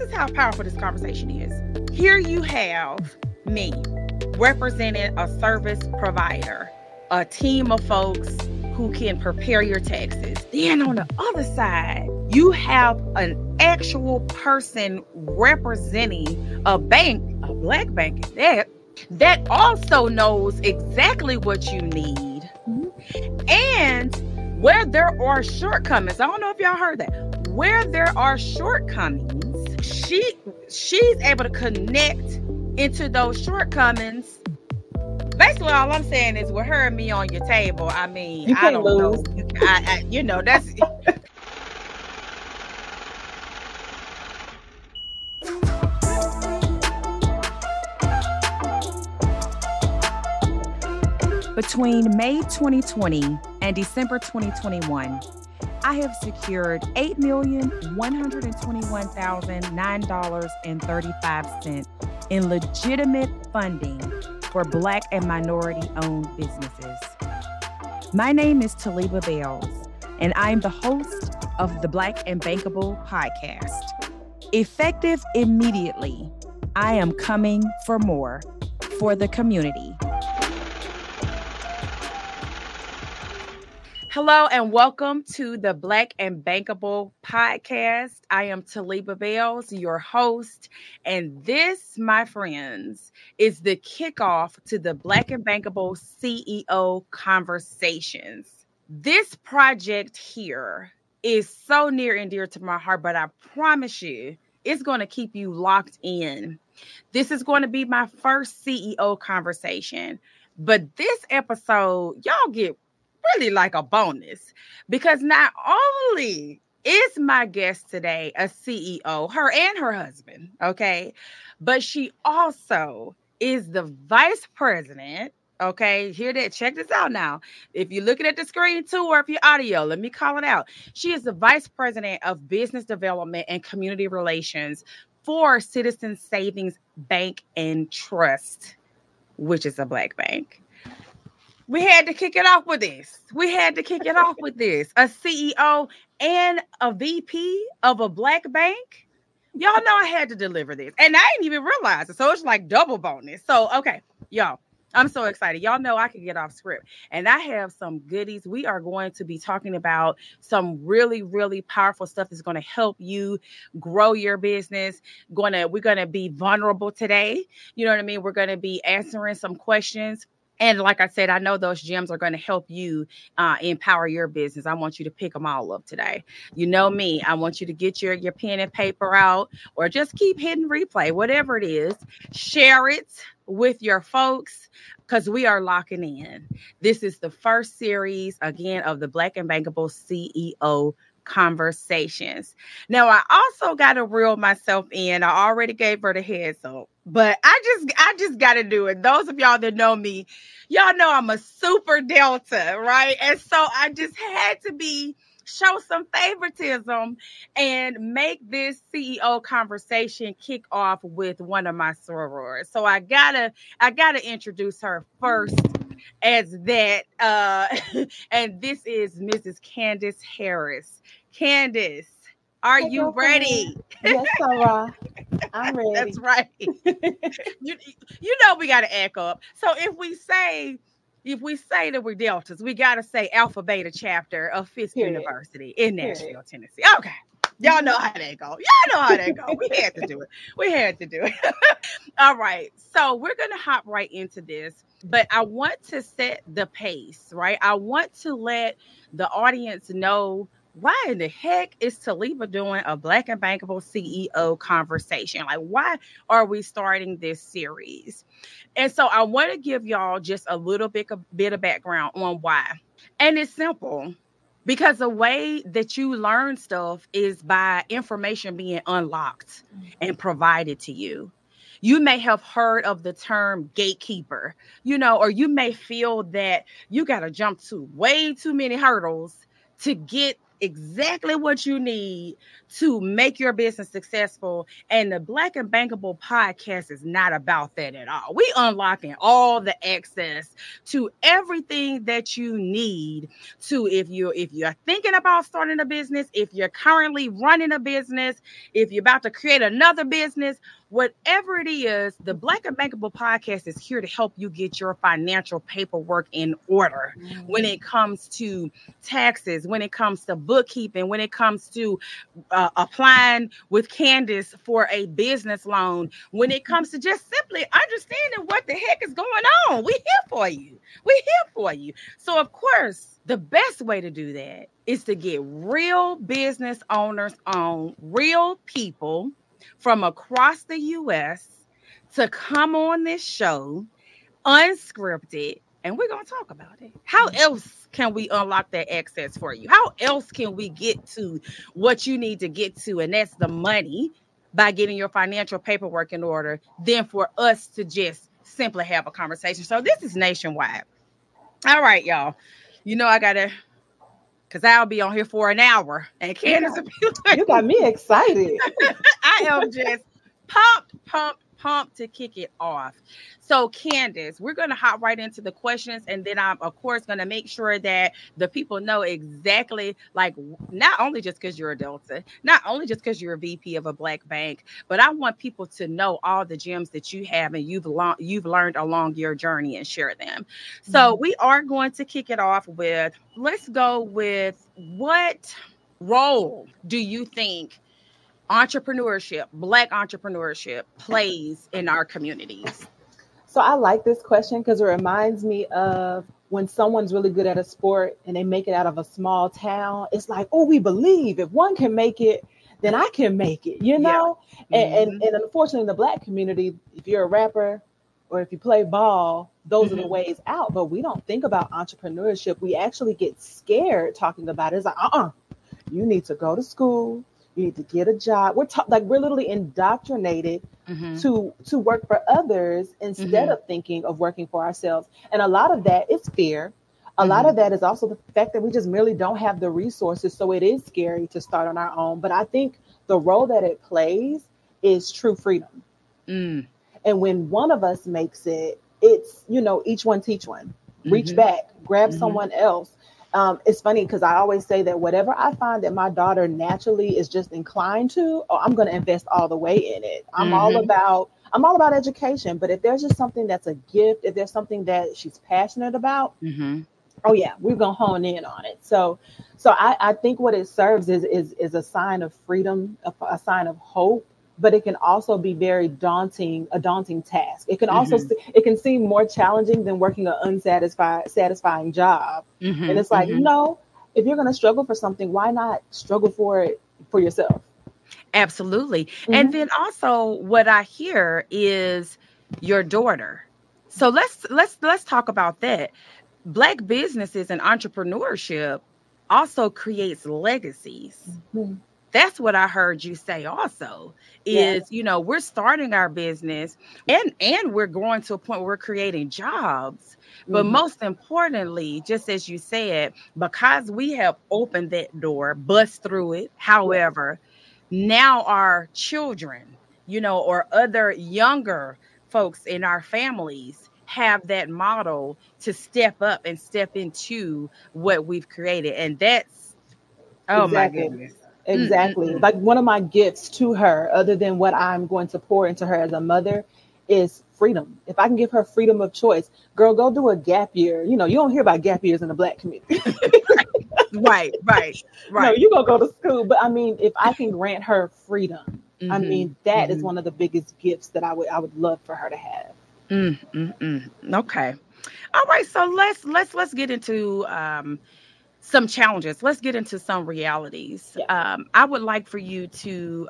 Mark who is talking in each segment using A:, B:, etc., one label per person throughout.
A: this is how powerful this conversation is. Here you have me representing a service provider, a team of folks who can prepare your taxes. Then on the other side, you have an actual person representing a bank, a black bank that that also knows exactly what you need. And where there are shortcomings, I don't know if y'all heard that. Where there are shortcomings, she she's able to connect into those shortcomings basically all I'm saying is with her and me on your table. I mean,
B: You
A: I
B: can't
A: don't
B: lose.
A: know. I, I, you know, that's Between May 2020 and December 2021, I have secured $8,121,009.35 in legitimate funding for Black and minority owned businesses. My name is Taliba Bales, and I'm the host of the Black and Bankable podcast. Effective immediately, I am coming for more for the community. Hello and welcome to the Black and Bankable podcast. I am Taliba Bales, your host, and this, my friends, is the kickoff to the Black and Bankable CEO conversations. This project here is so near and dear to my heart, but I promise you, it's going to keep you locked in. This is going to be my first CEO conversation, but this episode, y'all get really like a bonus because not only is my guest today a CEO, her and her husband, okay, but she also is the vice president. Okay, hear that? Check this out now. If you're looking at the screen too, or if you're audio, let me call it out. She is the vice president of business development and community relations for Citizen Savings Bank and Trust, which is a black bank we had to kick it off with this. We had to kick it off with this. A CEO and a VP of a black bank. Y'all know I had to deliver this. And I didn't even realize it. So it's like double bonus. So, okay, y'all. I'm so excited. Y'all know I can get off script. And I have some goodies. We are going to be talking about some really, really powerful stuff that's going to help you grow your business. To, we're going to be vulnerable today. You know what I mean? We're going to be answering some questions and like I said, I know those gems are going to help you uh, empower your business. I want you to pick them all up today. You know me. I want you to get your your pen and paper out, or just keep hitting replay, whatever it is. Share it with your folks because we are locking in. This is the first series again of the Black and Bankable CEO conversations. Now I also got to reel myself in. I already gave her the heads up, but I just I just got to do it. Those of y'all that know me, y'all know I'm a super delta, right? And so I just had to be show some favoritism and make this CEO conversation kick off with one of my sorors. So I gotta I gotta introduce her first as that uh and this is Mrs. Kandace Harris. Kandace, are you ready?
B: Yes, Sarah. I'm ready.
A: That's right. you, you know we got to act up. So if we say if we say that we're deltas, we got to say Alpha Beta chapter of Fisk
B: Period.
A: University in
B: Period.
A: Nashville, Tennessee. Okay. Y'all know how that go. Y'all know how that go. We had to do it. We had to do it. All right. So we're going to hop right into this, but I want to set the pace, right? I want to let the audience know why in the heck is Taliba doing a Black and Bankable CEO conversation? Like, why are we starting this series? And so I want to give y'all just a little bit, a bit of background on why. And it's simple because the way that you learn stuff is by information being unlocked mm-hmm. and provided to you. You may have heard of the term gatekeeper, you know, or you may feel that you got to jump to way too many hurdles to get exactly what you need to make your business successful. And the Black and Bankable podcast is not about that at all. We unlocking all the access to everything that you need to if you if you're thinking about starting a business, if you're currently running a business, if you're about to create another business, whatever it is, the Black and Bankable podcast is here to help you get your financial paperwork in order mm-hmm. when it comes to taxes, when it comes to bookkeeping, when it comes to uh, applying with Kandace for a business loan, when it comes to just simply understanding what the heck is going on. We're here for you. We're here for you. So, of course, the best way to do that is to get real business owners on, real people from across the US to come on this show unscripted and we're going to talk about it. How mm-hmm. else can we unlock that access for you? How else can we get to what you need to get to and that's the money by getting your financial paperwork in order than for us to just simply have a conversation. So this is nationwide. All right, y'all. You know I got to because I'll be on here for an hour. And Kandace,
B: yeah. you got me excited.
A: I am just pumped, pumped, pumped to kick it off. So, Kandace, we're going to hop right into the questions, and then I'm, of course, going to make sure that the people know exactly, like, not only just because you're a Delta, not only just because you're a VP of a Black bank, but I want people to know all the gems that you have and you've lo- you've learned along your journey and share them. Mm-hmm. So, we are going to kick it off with let's go with what role do you think? Entrepreneurship, black entrepreneurship plays in our communities?
B: So I like this question because it reminds me of when someone's really good at a sport and they make it out of a small town. It's like, oh, we believe if one can make it, then I can make it, you know? Yeah. Mm-hmm. And, and, and unfortunately, in the black community, if you're a rapper or if you play ball, those mm-hmm. are the mm-hmm. ways out. But we don't think about entrepreneurship. We actually get scared talking about it. It's like, uh uh-uh. uh you need to go to school, you need to get a job. We're ta- like we're literally indoctrinated mm-hmm. to to work for others instead mm-hmm. of thinking of working for ourselves. And a lot of that is fear. A mm-hmm. lot of that is also the fact that we just merely don't have the resources, so it is scary to start on our own. But I think the role that it plays is true freedom. Mm. And when one of us makes it, it's you know each one teach one. Reach mm-hmm. back, grab mm-hmm. someone else um, it's funny because I always say that whatever I find that my daughter naturally is just inclined to, oh, I'm going to invest all the way in it. I'm mm-hmm. all about I'm all about education, but if there's just something that's a gift, if there's something that she's passionate about, mm-hmm. oh yeah, we're gonna hone in on it. So, so I, I think what it serves is is is a sign of freedom, a, a sign of hope, but it can also be very daunting, a daunting task. It can also mm-hmm. it can seem more challenging than working an unsatisfied satisfying job. Mm-hmm. And it's like, mm-hmm. no, if you're going to struggle for something, why not struggle for it for yourself?
A: Absolutely. And mm-hmm. then also what I hear is your daughter. So let's let's let's talk about that. Black businesses and entrepreneurship also creates legacies. Mm-hmm that's what I heard you say also is you know we're starting our business and and we're going to a point where we're creating jobs. But mm-hmm. most importantly just as you said because we have opened that door bust through it however now our children you know or other younger folks in our families have that model to step up and step into what we've created. And that's oh exactly. my goodness
B: Exactly. Mm-hmm. Like one of my gifts to her, other than what I'm going to pour into her as a mother, is freedom. If I can give her freedom of choice, girl, go do a gap year. You know, you don't hear about gap years in the black community.
A: right, right, right.
B: No, you gonna go to school. But I mean, if I can grant her freedom, mm-hmm. I mean, that mm-hmm. is one of the biggest gifts that I would I would love for her to have.
A: Mm-hmm. Okay. All right. So let's let's let's get into um some challenges. Let's get into some realities. Yeah. Um, I would like for you to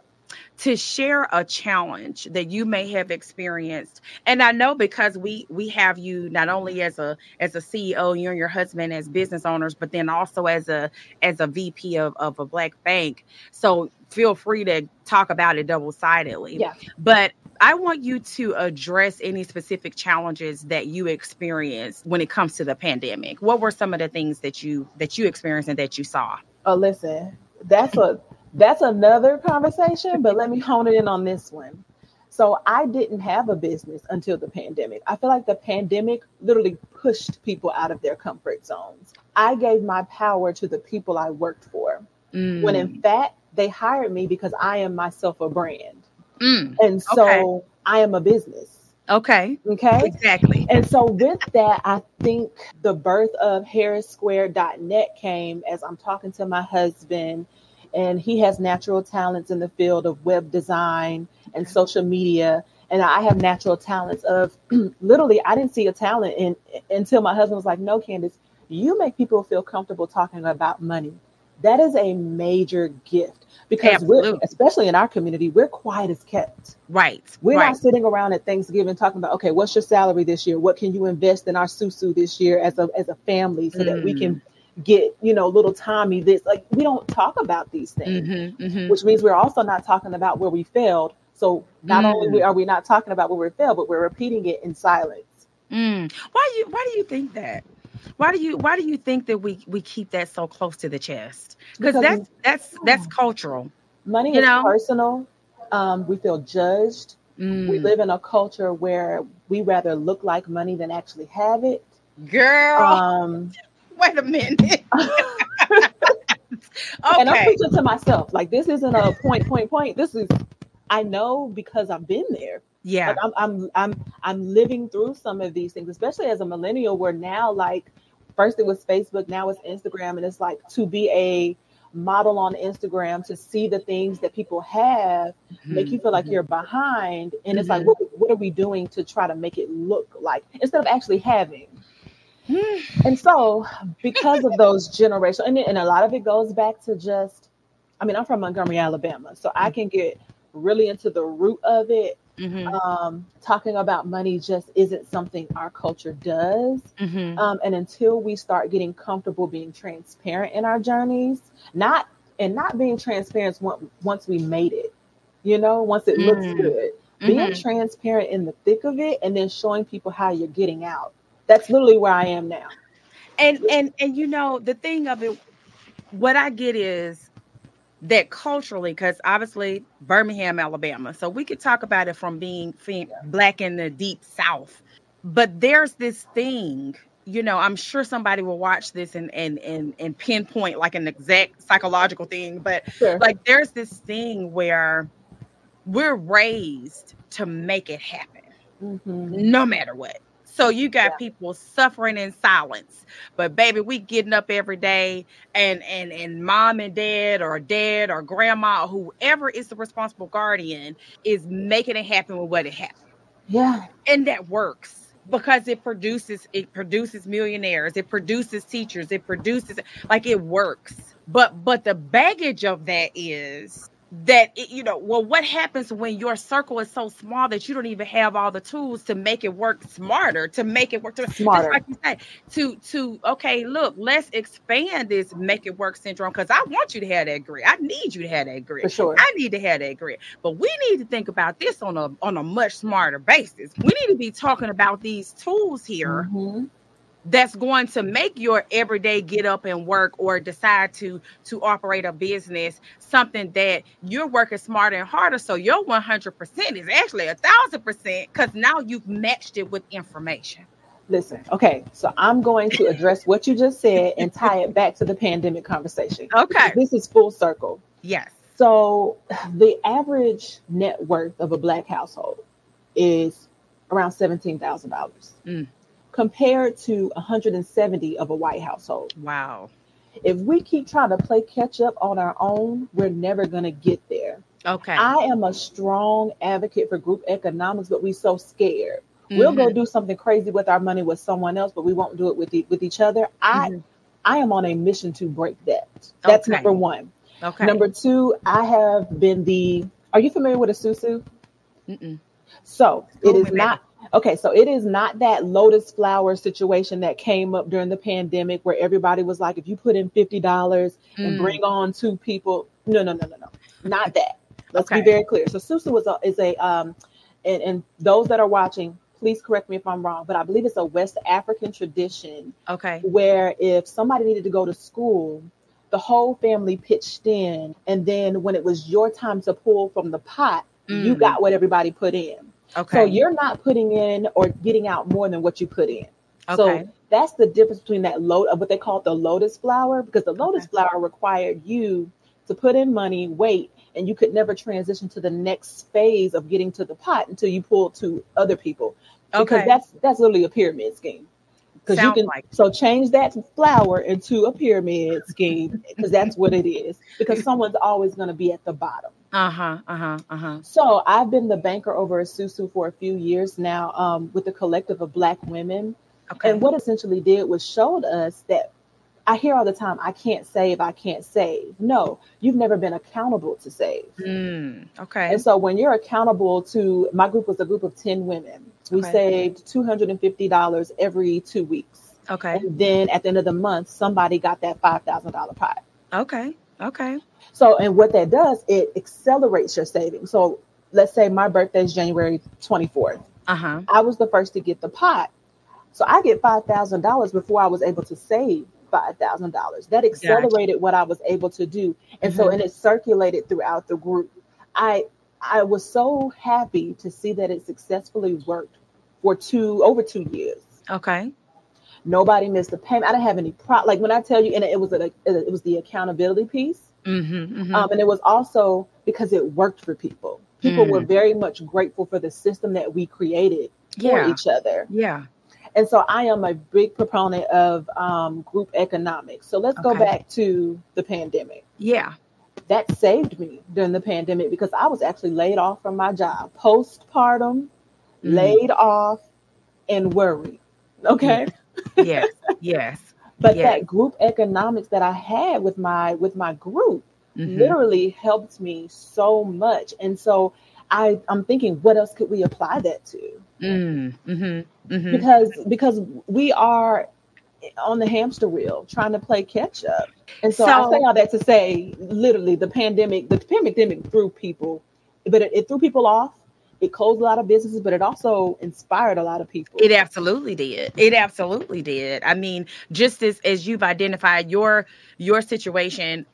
A: to share a challenge that you may have experienced and i know because we we have you not only as a as a ceo you and your husband as business owners but then also as a as a vp of, of a black bank so feel free to talk about it double sidedly yeah but I want you to address any specific challenges that you experienced when it comes to the pandemic. What were some of the things that you that you experienced and that you saw?
B: Oh, listen, that's a that's another conversation, but let me hone it in on this one. So I didn't have a business until the pandemic. I feel like the pandemic literally pushed people out of their comfort zones. I gave my power to the people I worked for. Mm. When in fact, they hired me because I am myself a brand. Mm. And so okay. I am a business.
A: Okay.
B: Okay.
A: Exactly.
B: And so with that, I think the birth of harrissquared.net came as I'm talking to my husband and he has natural talents in the field of web design and social media and I have natural talents of literally I didn't see a talent in until my husband was like, "No, Kandace, you make people feel comfortable talking about money." That is a major gift because we're especially in our community, we're quiet as kept.
A: Right.
B: We're
A: right.
B: not sitting around at Thanksgiving talking about, okay, what's your salary this year? What can you invest in our susu this year as a as a family so mm. that we can mm get you know little Tommy this like we don't talk about these things, mm-hmm, mm-hmm. which means we're also not talking about where we failed. So not mm. only are we not talking about where we failed, but we're repeating it in silence.
A: Mm. Why you Why do you think that? Why do you Why do you think that we we keep that so close to the chest? Because that's that's that's cultural.
B: Money you is know? personal. Um, we feel judged. Mm. We live in a culture where we rather look like money than actually have it.
A: Girl. Um, wait a minute. okay.
B: And I'm preaching to myself. Like this isn't a point, point, point. This is I know because I've been there.
A: Yeah.
B: Like I'm I'm I'm I'm living through some of these things, especially as a millennial, where now like first it was Facebook, now it's Instagram, and it's like to be a model on Instagram to see the things that people have mm-hmm. make you feel like mm-hmm. you're behind. And mm-hmm. it's like, mm-hmm. what, what are we doing to try to make it look like instead of actually having? and so because of those generational and, and a lot of it goes back to just i mean i'm from montgomery alabama so i can get really into the root of it mm-hmm. um, talking about money just isn't something our culture does mm-hmm. um, and until we start getting comfortable being transparent in our journeys not and not being transparent once we made it you know once it looks mm-hmm. good being transparent in the thick of it and then showing people how you're getting out that's literally where I am now.
A: And and and you know the thing of it, what I get is that culturally, because obviously Birmingham, Alabama, so we could talk about it from being, black in the deep South, but there's this thing you know i'm sure somebody will watch this and and and, and pinpoint like an exact psychological thing but sure. like there's this thing where we're raised to make it happen mm-hmm. no matter what so you got yeah. people suffering in silence. But baby, we getting up every day and and and mom and dad or dad or grandma or whoever is the responsible guardian is making it happen with what it happened.
B: Yeah.
A: And that works because it produces it produces millionaires, it produces teachers, it produces like it works. But but the baggage of that is that it, you know well what happens when your circle is so small that you don't even have all the tools to make it work smarter to make it work to smarter. like you said to to okay look let's expand this make it work syndrome because i want you to have that grit. I need you to have that grit.
B: For sure.
A: I need to have that grit. But we need to think about this on a on a much smarter basis. We need to be talking about these tools here mm-hmm that's going to make your everyday get up and work or decide to to operate a business something that you're working smarter and harder. So your 100% is actually a thousand percent because now you've matched it with information.
B: Listen okay so i'm going to address what you just said and tie it back to the pandemic conversation.
A: Okay.
B: This is full circle.
A: Yes.
B: So the average net worth of a black household is around $17000 mm compared to 170 of a white household.
A: Wow.
B: If we keep trying to play catch up on our own, we're never going to get there.
A: Okay.
B: I am a strong advocate for group economics, but we're so scared. Mm-hmm. We'll go mm-hmm. do something crazy with our money with someone else, but we won't do it with the, with each other. I mm-hmm. I am on a mission to break that. That's okay. number one.
A: Okay.
B: Number two, I have been the. Are you familiar with a susu? Mm-mm. So it is not. Okay, so it is not that lotus flower situation that came up during the pandemic where everybody was like, if you put in $50 mm. and bring on two people. No, no, no, no, no. Not that. Let's okay. be very clear. So Susu is a, is a um, and, and those that are watching, please correct me if I'm wrong, but I believe it's a West African tradition.
A: Okay.
B: Where if somebody needed to go to school, the whole family pitched in. And then when it was your time to pull from the pot, mm. you got what everybody put in. Okay. So you're not putting in or getting out more than what you put in. Okay. So that's the difference between that load of what they call the lotus flower, because the lotus okay. flower required you to put in money, wait, and you could never transition to the next phase of getting to the pot until you pull to other people. Because okay. that's that's literally a pyramid scheme. Because you can like so change that flower into a pyramid scheme because that's what it is. Because someone's always going to be at the bottom.
A: Uh huh. Uh huh. Uh huh.
B: So I've been the banker over at Susu for a few years now, um, with the collective of Black women. Okay. And what essentially did was showed us that I hear all the time, I can't save, I can't save. No, you've never been accountable to save.
A: Mm, okay.
B: And so when you're accountable to, my group was a group of 10 women. We okay. saved $250 every two weeks.
A: Okay.
B: And then at the end of the month, somebody got that $5,000 pot.
A: Okay. Okay.
B: So, and what that does, it accelerates your savings. So let's say my birthday is January 24th.
A: Uh-huh.
B: I was the first to get the pot. So I get $5,000 before I was able to save $5,000. That accelerated gotcha. what I was able to do. And mm-hmm. so, and it circulated throughout the group. I, I was so happy to see that it successfully worked for two, over two years.
A: Okay.
B: Nobody missed a payment. I didn't have any problem. Like when I tell you, and it was a, it was the accountability piece,
A: mm-hmm, mm-hmm.
B: Um, and it was also because it worked for people. People mm. were very much grateful for the system that we created for each other.
A: Yeah.
B: And so I am a big proponent of um, group economics. So let's okay. go back to the pandemic.
A: Yeah.
B: That saved me during the pandemic because I was actually laid off from my job, postpartum, mm. laid off, and worried. Okay.
A: Yes. yes.
B: but yes. that group economics that I had with my with my group mm-hmm. literally helped me so much. And so I, I'm thinking, what else could we apply that to?
A: Mm, mm-hmm, mm-hmm.
B: Because because we are on the hamster wheel trying to play catch up. And so, so I say all that to say, literally, the pandemic, the pandemic threw people, but it, it threw people off. It closed a lot of businesses, but it also inspired a lot of people.
A: It absolutely did. It absolutely did. I mean, just as as you've identified, your your situation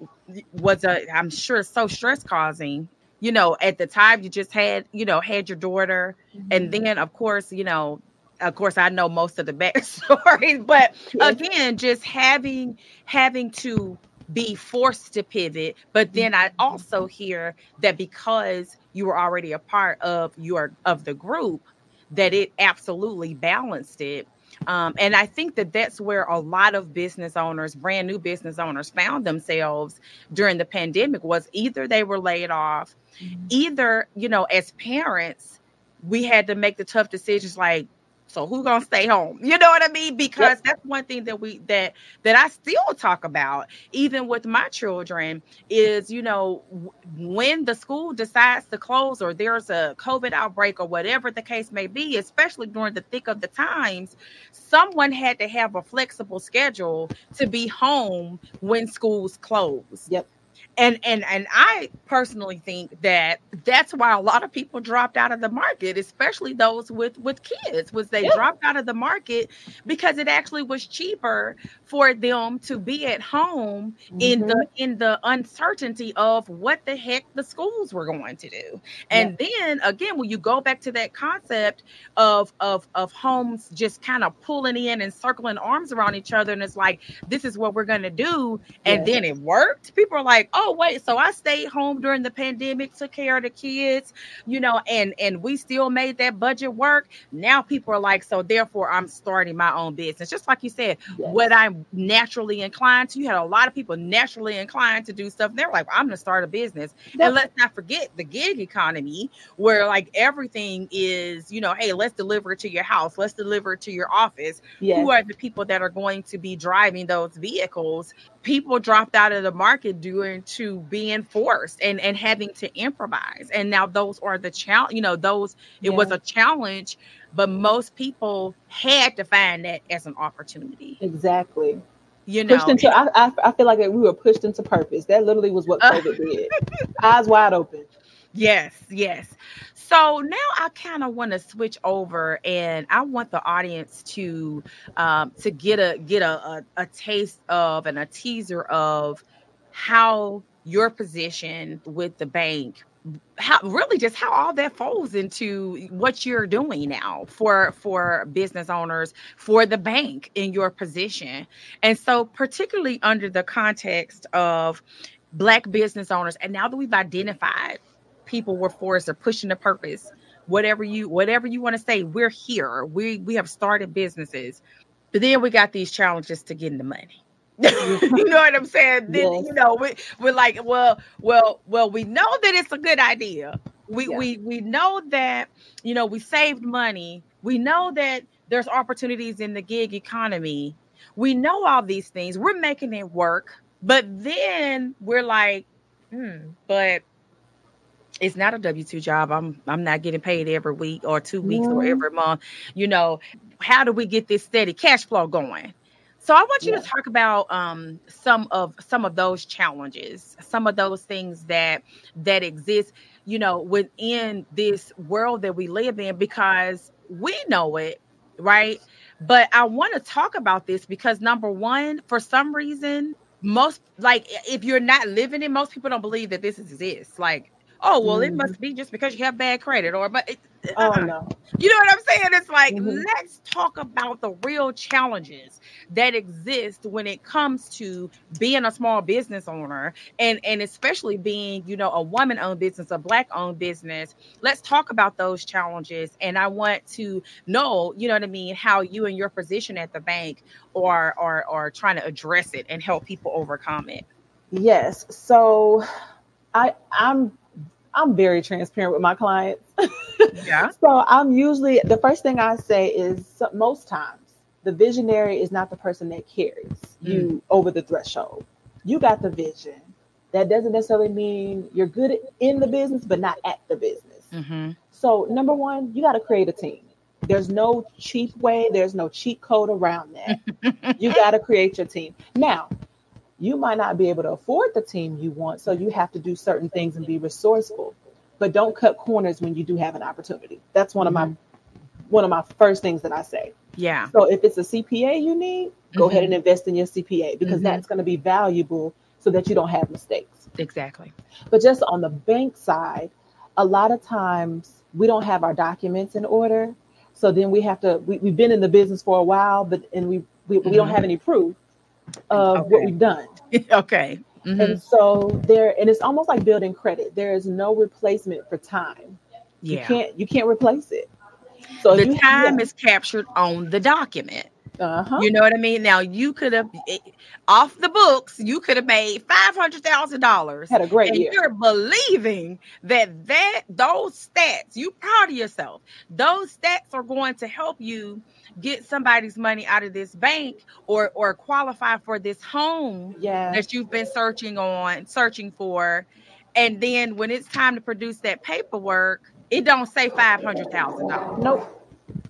A: was a, I'm sure, so stress causing you know, at the time you just had, you know, had your daughter. Mm-hmm. And then, of course, you know, of course, I know most of the backstories, but again, just having having to be forced to pivot. But then I also hear that because you were already a part of your of the group, that it absolutely balanced it um, and I think that that's where a lot of business owners, brand new business owners, found themselves during the pandemic was either they were laid off, mm-hmm. either, you know, as parents, we had to make the tough decisions like, so who gonna stay home? You know what I mean? Because yep. that's one thing that we that that I still talk about, even with my children, is you know when the school decides to close or there's a COVID outbreak or whatever the case may be, especially during the thick of the times, someone had to have a flexible schedule to be home when schools close.
B: Yep
A: and and and I personally think that that's why a lot of people dropped out of the market, especially those with with kids, was they yeah. dropped out of the market because it actually was cheaper for them to be at home mm-hmm. in the mm-hmm. in the uncertainty of what the heck the schools were going to do. And yeah. then again, when you go back to that concept of of of homes just kind of pulling in and circling arms around each other, and it's like this is what we're gonna do, and yeah. then it worked. People are like, oh oh wait so i stayed home during the pandemic took care of the kids you know and and we still made that budget work. Now people are like so therefore i'm starting my own business. Just like you said yes. what i'm naturally inclined to you had a lot of people naturally inclined to do stuff. They're like i'm gonna start a business. And let's not forget the gig economy where like everything is you know hey let's deliver it to your house. Let's deliver it to your office. Yes. who are the people that are going to be driving those vehicles people dropped out of the market due to being forced and and having to improvise. And now those are the challenge you know those it yeah. was a challenge but most people had to find that as an opportunity.
B: Exactly.
A: You know
B: pushed into I, I, I feel like we were pushed into purpose. That literally was what covid did. Eyes wide open
A: yes yes. So now I kind of want to switch over, and I want the audience to um, to get a get a, a, a taste of and a teaser of how your position with the bank how really just how all that folds into what you're doing now for for business owners for the bank in your position. And so particularly under the context of black business owners and now that we've identified people were forced or pushing the purpose. Whatever you whatever you want to say we're here. We we have started businesses. But then we got these challenges to getting the money. You know what i'm saying? Then yes. you know we, we're like well well well we know that it's a good idea. We yeah. we we know that you know we saved money. We know that there's opportunities in the gig economy. We know all these things. We're making it work. But then we're like hmm but it's not a W two job. I'm I'm not getting paid every week or two weeks or every month. You know, how do we get this steady cash flow going? So I want you yeah. to talk about um, some of some of those challenges, some of those things that that exist, you know, within this world that we live in, because we know it, right? But I want to talk about this because number one, for some reason, most like if you're not living it, most people don't believe that this exists. Like oh well mm. it must be just because you have bad credit or but it,
B: oh uh, no.
A: you know what i'm saying? It's like mm-hmm. let's talk about the real challenges that exist when it comes to being a small business owner and and especially being you know a woman owned business a black owned business. Let's talk about those challenges and i want to know you know what i mean how you and your position at the bank are are are trying to address it and help people overcome it.
B: Yes. So i i'm I'm very transparent with my clients. Yeah. so I'm usually the first thing I say is most times the visionary is not the person that carries mm. you over the threshold. You got the vision. That doesn't necessarily mean you're good in the business, but not at the business. Mm-hmm. So number one, you got to create a team. There's no cheap way. There's no cheat code around that. you got to create your team. Now, you might not be able to afford the team you want, so you have to do certain things and be resourceful. But don't cut corners when you do have an opportunity. That's one mm-hmm. of my mm-hmm. one of my first things that I say.
A: Yeah.
B: So if it's a CPA you need, go mm-hmm. ahead and invest in your CPA because mm-hmm. that's going to be valuable so that you don't have mistakes.
A: Exactly.
B: But just on the bank side, a lot of times we don't have our documents in order. So then we have to, we, have been in the business for a while, but and we, we, we don't mm-hmm. have any proof of okay. what we've done.
A: okay.
B: Mm-hmm. And so there, and it's almost like building credit. There is no replacement for time. Yeah. You can't you can't replace it.
A: So the time yeah. is captured on the document. Uh-huh. You know what I mean? Now you could have eh, off the books, you could have made five hundred thousand dollars.
B: Had a great
A: and
B: year.
A: You're believing that that those stats, you proud of yourself. Those stats are going to help you get somebody's money out of this bank or or qualify for this home
B: yeah.
A: that you've been searching on, searching for. And then when it's time to produce that paperwork, it don't say five hundred thousand dollars.
B: Nope.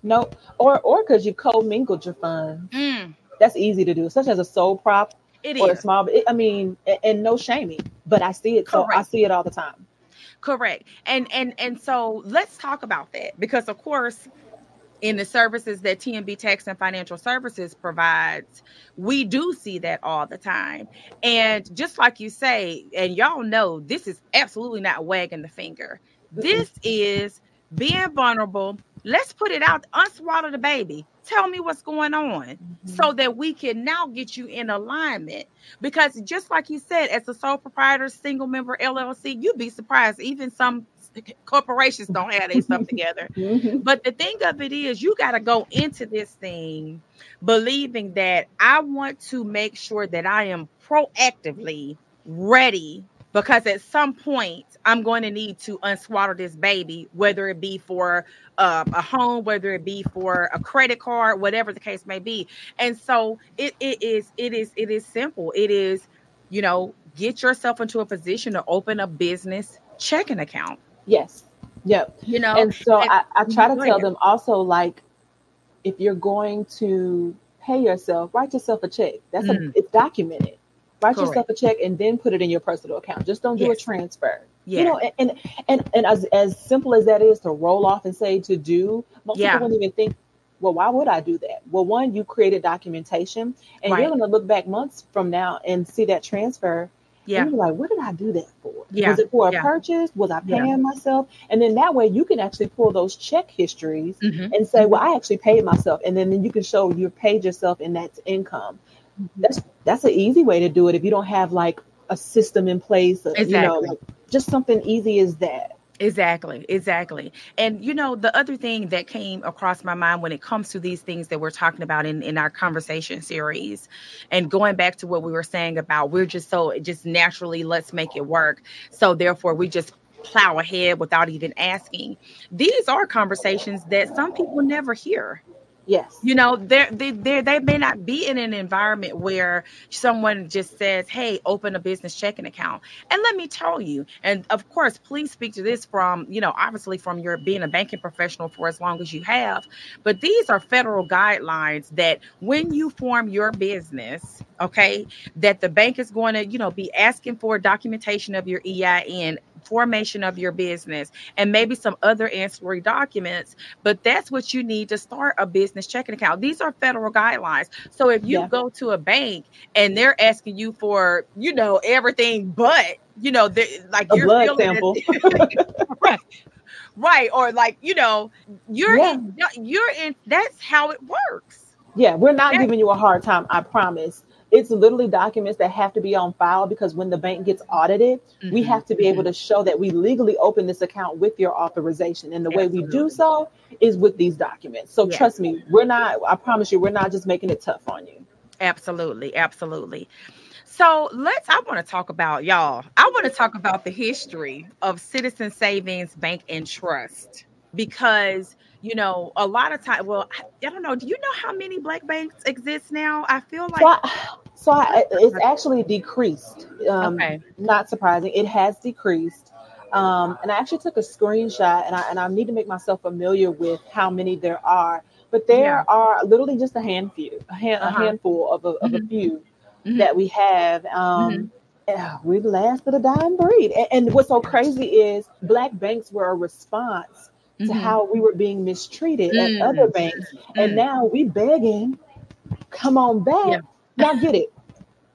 B: Nope. Or or because you co-mingled your funds. Mm. That's easy to do, such as a sole prop
A: it
B: or
A: is.
B: a small. It, I mean, and, and, no shaming, but I see it. Correct. So I see it all the time.
A: Correct. And and and so let's talk about that because of course in the services that TMB Tax and Financial Services provides, we do see that all the time. And just like you say, and y'all know, this is absolutely not wagging the finger. This is being vulnerable. Let's put it out, unswaddle the baby. Tell me what's going on mm-hmm. so that we can now get you in alignment. Because just like you said, as a sole proprietor, single member LLC, you'd be surprised. Even some corporations don't have their stuff together. Mm-hmm. But the thing of it is, you got to go into this thing believing that I want to make sure that I am proactively ready because at some point I'm going to need to unswaddle this baby, whether it be for uh, a home, whether it be for a credit card, whatever the case may be. And so it, it is it is it is simple. It is, you know, get yourself into a position to open a business checking account.
B: Yes. Yep.
A: You know,
B: and so and, I, I try to tell ahead. them also like if you're going to pay yourself, write yourself a check. That's mm. a it's documented. Write Correct. yourself a check and then put it in your personal account. Just don't do yes. a transfer. Yeah. You know, and, and and and as as simple as that is to roll off and say to do, most yeah. people don't even think, well, why would I do that? Well, one, you created documentation and right. you're gonna look back months from now and see that transfer
A: Yeah.
B: And you're like, what did I do that for?
A: Yeah.
B: Was it for a
A: Yeah.
B: purchase? Was I
A: Yeah.
B: paying myself? And then that way you can actually pull those check histories
A: Mhm.
B: and say, well, I actually paid myself. And then, then you can show you paid yourself and that's income. That's that's an easy way to do it if you don't have like a system in place, uh, you know,
A: Exactly.
B: like just something easy as that.
A: Exactly, exactly. And you know, the other thing that came across my mind when it comes to these things that we're talking about in, in our conversation series, and going back to what we were saying about we're just so just naturally let's make it work. So therefore we just plow ahead without even asking. These are conversations that some people never hear.
B: Yes.
A: You know, they're, they they they may not be in an environment where someone just says, "Hey, open a business checking account." And let me tell you, and of course, please speak to this from you know, obviously from your being a banking professional for as long as you have. But these are federal guidelines that when you form your business, okay, that the bank is going to you know be asking for documentation of your EIN formation of your business and maybe some other ancillary documents but that's what you need to start a business checking account these are federal guidelines so if you
B: Yeah.
A: go to a bank and they're asking you for you know everything but you know like
B: A
A: you're
B: blood sample.
A: right right or like you know you're
B: Yeah.
A: in you're in that's how it works
B: Yeah, we're not
A: Yeah.
B: giving you a hard time, I promise. It's literally documents that have to be on file because when the bank gets audited, we
A: Mhm,
B: have to be able to show that we legally open this account with your authorization. And the way we do so is with these documents. So trust me, we're not, I promise you, we're not just making it tough on you.
A: Absolutely, absolutely. So let's. I want to talk about y'all. I want to talk about the history of Citizen Savings Bank and Trust because you know a lot of time. Well, I, I don't know. Do you know how many black banks exist now? I feel like
B: So, I, so I, it's actually decreased. Um,
A: okay,
B: Not surprising. It has decreased. Um, and I actually took a screenshot and I, and I need to make myself familiar with how many there are. But there
A: Yeah.
B: are literally just a handful, a, hand,
A: Uh-huh.
B: a handful of a, of a
A: Mhm.
B: few
A: Mhm.
B: that we have. Um, yeah, we lasted a dying breed. And, and what's so crazy is black banks were a response to
A: Mhm.
B: how we were being mistreated
A: Mm.
B: at other banks. And
A: Mm.
B: now we begging, come on back.
A: Yeah.
B: Now get it.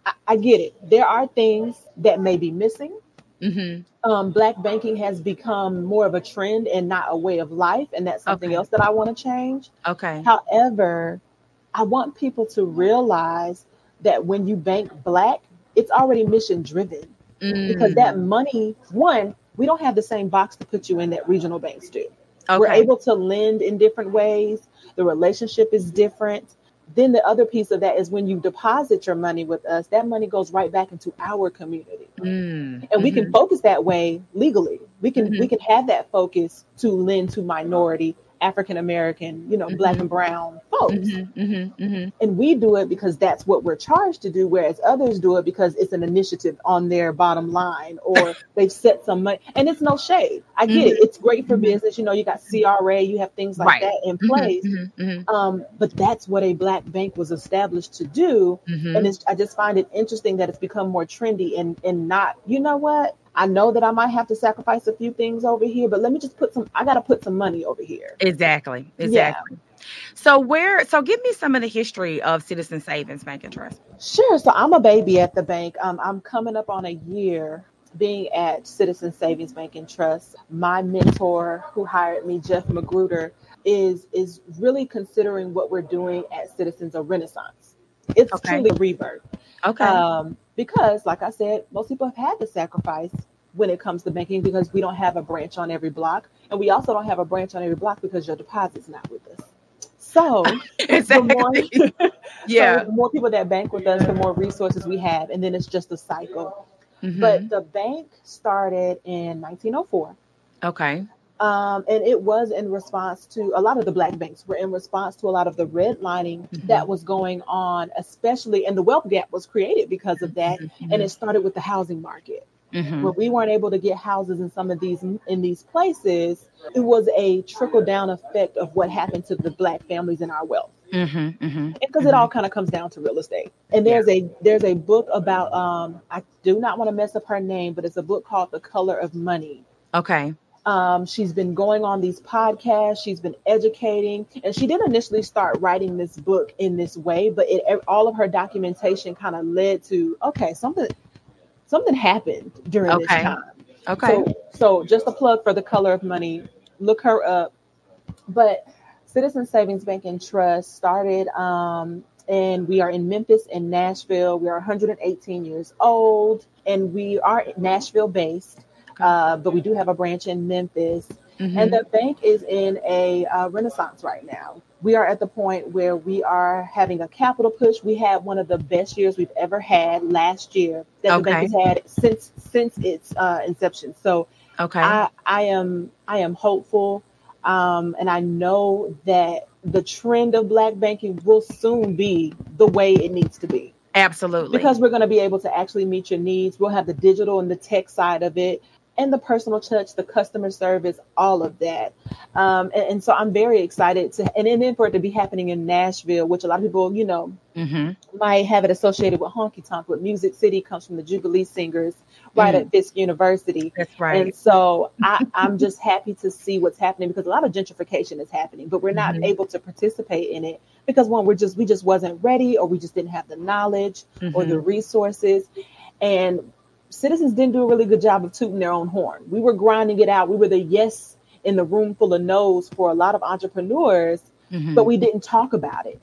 B: I, I get it. There are things that may be missing.
A: Mhm.
B: Um, black banking has become more of a trend and not a way of life, and that's something
A: Okay.
B: else that I want to change.
A: okay,
B: However, I want people to realize that when you bank black, it's already mission driven because
A: Mm.
B: that money, one, we don't have the same box to put you in that regional banks do. We're able to lend in different ways. The relationship is different. Then the other piece of that is when you deposit your money with us, that money goes right back into our community.
A: Mm.
B: And we
A: Mhm.
B: can focus that way legally. We can
A: Mhm.
B: we can have that focus to lend to minority, African American, you know, black
A: Mhm.
B: and brown folks.
A: Mhm. Mhm. Mhm.
B: And we do it because that's what we're charged to do, whereas others do it because it's an initiative on their bottom line or they've set some money. And it's no shade. I get it. It's great for business. You know, you got CRA, you have things like
A: Right.
B: that in place. Um, but that's what a black bank was established to do. And it's, I just find it interesting that it's become more trendy and, and not, you know what? I know that I might have to sacrifice a few things over here, but let me just put some, I got to put some money over here.
A: Exactly. Exactly. So where so give me some of the history of Citizen Savings Bank and Trust.
B: Sure. So I'm a baby at the bank. Um, I'm coming up on a year being at Citizen Savings Bank and Trust. My mentor, who hired me, Jeff Magruder, is is really considering what we're doing at Citizens a renaissance. It's
A: Okay.
B: truly a rebirth.
A: Okay.
B: Um, because, like I said, most people have had to sacrifice when it comes to banking because we don't have a branch on every block, and we also don't have a branch on every block because your deposit's not with us. So, the more,
A: exactly. yeah.
B: so the more people that bank with us, the more resources we have, and then it's just a cycle.
A: Mhm.
B: But the bank started in 1904.
A: okay.
B: Um, and it was in response to a lot of the black banks were in response to a lot of the redlining
A: Mhm.
B: that was going on, especially, and the wealth gap was created because of that. And it started with the housing market,
A: Mhm.
B: where we weren't able to get houses in some of these in these places. It was a trickle down effect of what happened to the black families in our wealth
A: Mhm. Mhm.
B: because it all kind of comes down to real estate. And there's a there's a book about um I do not want to mess up her name, but it's a book called The Color of Money.
A: Okay.
B: Um, she's been going on these podcasts. She's been educating, and she didn't initially start writing this book in this way, but it all of her documentation kind of led to okay something something happened during
A: Okay.
B: this time.
A: Okay.
B: So, so just a plug for the color of money. Look her up. But Citizen Savings Bank and Trust started, um, and we are in Memphis and Nashville. We are 118 years old, and we are Nashville based, uh, but we do have a branch in Memphis.
A: Mhm.
B: And the bank is in a uh, renaissance right now. We are at the point where we are having a capital push. We had one of the best years we've ever had last year that the bank has had since since its uh, inception. So
A: okay.
B: I, I am I am hopeful, um, and I know that the trend of black banking will soon be the way it needs to be
A: Absolutely.
B: because we're going to be able to actually meet your needs. We'll have the digital and the tech side of it, and the personal touch, the customer service, all of that. Um, and, and so I'm very excited to, and then for it to be happening in Nashville, which a lot of people, you know,
A: Mhm.
B: might have it associated with honky tonk, but Music City comes from the Jubilee Singers right
A: Mm.
B: at Fisk University.
A: That's right.
B: And so I, I'm just happy to see what's happening because a lot of gentrification is happening, but we're not
A: Mhm.
B: able to participate in it because one, we're just we just wasn't ready or we just didn't have the knowledge or the resources. And citizens didn't do a really good job of tooting their own horn. We were grinding it out. We were the yes in the room full of no's for a lot of entrepreneurs,
A: Mhm.
B: but we didn't talk about it.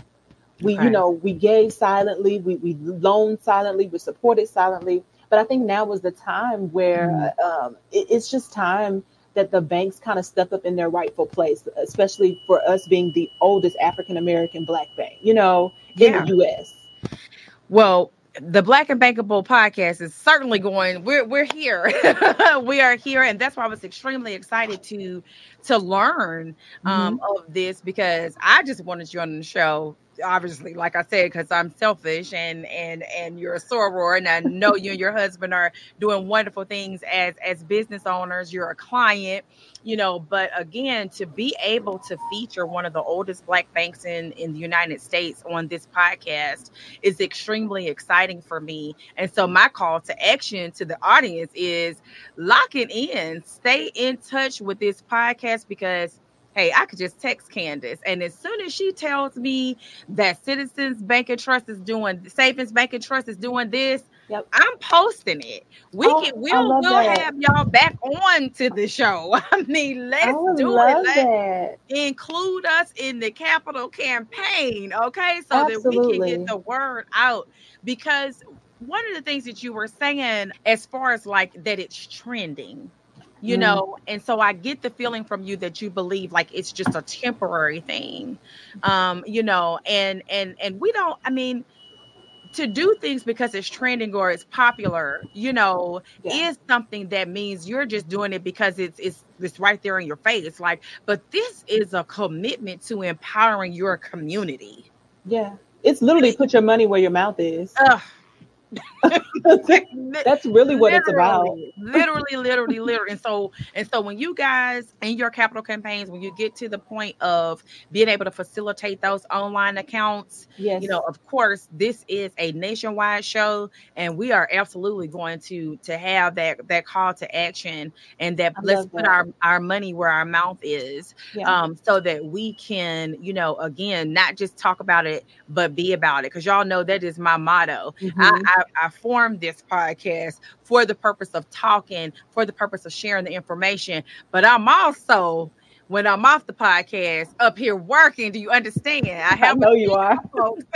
B: We,
A: Okay.
B: you know, we gave silently, we, we loaned silently, we supported silently. But I think now was the time where um, it, it's just time that the banks kind of step up in their rightful place, especially for us being the oldest African American black bank, you know, in
A: Yeah.
B: the U.S.
A: Well, the Black and Bankable podcast is certainly going. We're we're here. we are here, and that's why I was extremely excited to to learn um, of this because I just wanted you on the show. Obviously, like I said, because I'm selfish and and and you're a soror, and I know you and your husband are doing wonderful things as as business owners. You're a client, you know. But again, to be able to feature one of the oldest black banks in in the United States on this podcast is extremely exciting for me. And so my call to action to the audience is lock it in, stay in touch with this podcast because hey, I could just text Kandace. And as soon as she tells me that Citizens Bank and Trust is doing Savings Bank and Trust is doing this,
B: Yep.
A: I'm posting it. We
B: Oh,
A: can we'll we'll have y'all back on to the show. I mean, let's
B: I
A: do it. Let's include us in the capital campaign, okay? So that we can get the word out. Because one of the things that you were saying, as far as like that it's trending, you
B: Mm.
A: know, and so I get the feeling from you that you believe like it's just a temporary thing, um, you know, and and and we don't. I mean. To do things because it's trending or it's popular, you know,
B: Yeah.
A: is something that means you're just doing it because it's it's it's right there in your face. Like, but this is a commitment to empowering your community.
B: Yeah. It's literally put your money where your mouth is.
A: Ugh.
B: That's really what it's about.
A: Literally, literally, literally. And so, and so, when you guys in your capital campaigns, when you get to the point of being able to facilitate those online accounts,
B: Yes.
A: you know, of course, this is a nationwide show, and we are absolutely going to to have that that call to action, and that
B: I
A: let's put
B: that.
A: our our money where our mouth is,
B: Yeah.
A: um, so that we can, you know, again, not just talk about it, but be about it. Because y'all know that is my motto.
B: Mhm.
A: I, I, I formed this podcast for the purpose of talking, for the purpose of sharing the information. But I'm also, when I'm off the podcast, up here working. Do you understand? I
B: I
A: have
B: know you are.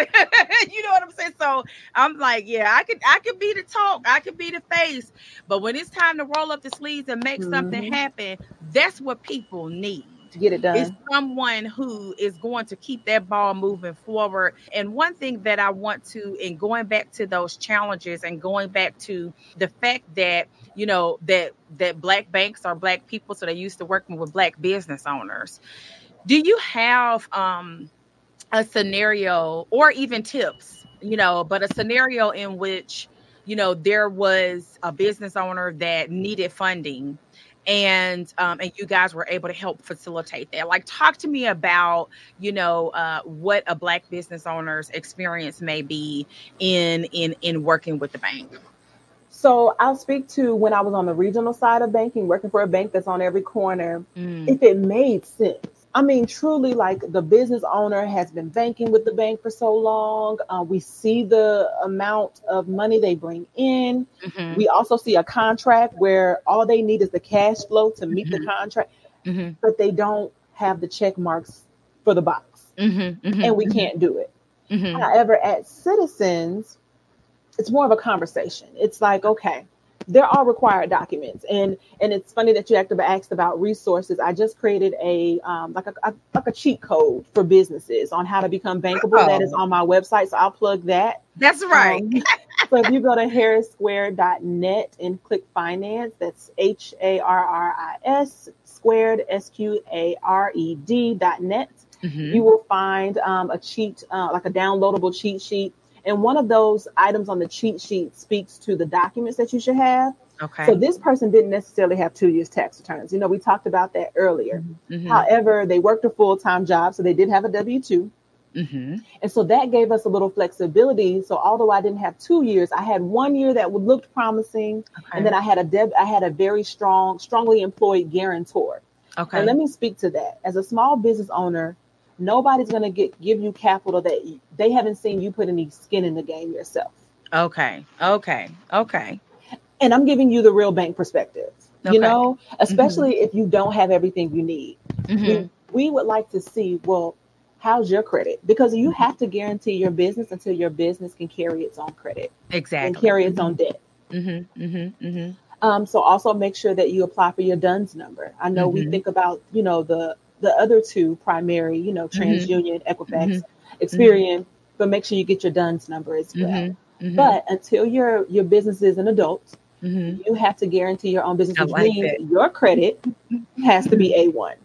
A: you know what I'm saying? So I'm like, yeah, I could I could be the talk, I could be the face. But when it's time to roll up the sleeves and make something
B: Mhm.
A: happen, that's what people need
B: To get it done.
A: is someone who is going to keep that ball moving forward. And one thing that I want to, in going back to those challenges and going back to the fact that you know that that black banks are black people, so they used to working with black business owners. Do you have um, a scenario or even tips, you know, but a scenario in which you know there was a business owner that needed funding and um, and you guys were able to help facilitate that. Like talk to me about you know uh, what a black business owner's experience may be in in in working with the bank.
B: So I'll speak to when I was on the regional side of banking, working for a bank that's on every corner.
A: Mm,
B: If it made sense, I mean, truly, like the business owner has been banking with the bank for so long. Uh, we see the amount of money they bring in. Mm-hmm. We also see a contract where all they need is the cash flow to meet mm-hmm. the contract, mm-hmm. but they don't have the check marks for the box, mm-hmm. Mm-hmm. and we mm-hmm. can't do it. However, at Citizens, it's more of a conversation. It's like, okay, there are required documents. And and it's funny that you asked about resources. I just created a um, like a, a, like a cheat code for businesses on how to become bankable. Oh. that is on my website so i'll plug that.
A: That's right. um,
B: so if you go to harrissquared.net and click finance that's h-a-r-r-i-s squared s-q-a-r-e-d dot net mm-hmm. you will find um, a cheat uh, like a downloadable cheat sheet and one of those items on the cheat sheet speaks to the documents that you should have. Okay. So this person didn't necessarily have two years tax returns. You know, we talked about that earlier. Mm-hmm. mm-hmm. However, they worked a full time job, so they did have a W 2. Mm-hmm. And so that gave us a little flexibility. So although I didn't have two years, I had one year that looked promising, okay. and then I had a deb- I had a very strong, strongly employed guarantor. Okay. And let me speak to that. As a small business owner, nobody's going to get give you capital that they haven't seen you put any skin in the game yourself.
A: Okay. Okay. Okay.
B: And I'm giving you the real bank perspective. Okay. You know, especially mm-hmm. if you don't have everything you need. Mm-hmm. We, we would like to see, well, how's your credit? Because you have to guarantee your business until your business can carry its own credit.
A: Exactly.
B: And carry its own debt. Mm-hmm. Mm-hmm. Mm-hmm. Um, so also make sure that you apply for your DUNS number. I know we mm-hmm. think about, you know, the the other two primary, you know, mm-hmm. TransUnion, mm-hmm. Equifax, mm-hmm. Experian, but make sure you get your DUNS number as well. Mm-hmm. mm-hmm. But until your your business is an adult, mm-hmm. you have to guarantee your own business, which like means your credit has to be a one.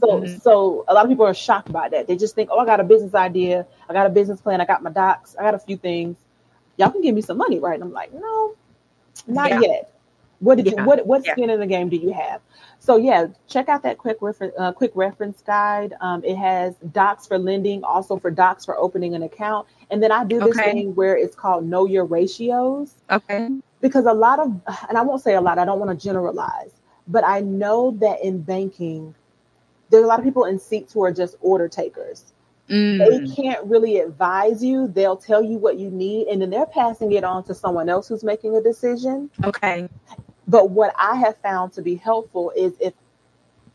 B: So, so a lot of people are shocked by that. They just think, "Oh, I got a business idea, I got a business plan, I got my docs, I got a few things. Y'all can give me some money, right?" And I'm like, "No, not yeah. yet. What did yeah. you, what what skin yeah. in the game do you have?" So yeah, check out that quick reference uh, quick reference guide. Um, it has docs for lending, also for docs for opening an account, and then I do this okay. thing where it's called know your ratios.
A: Okay.
B: Because a lot of, and I won't say a lot. I don't want to generalize, but I know that in banking, there's a lot of people in seats who are just order takers. Mm. They can't really advise you. They'll tell you what you need, and then they're passing it on to someone else who's making a decision.
A: Okay.
B: But what I have found to be helpful is if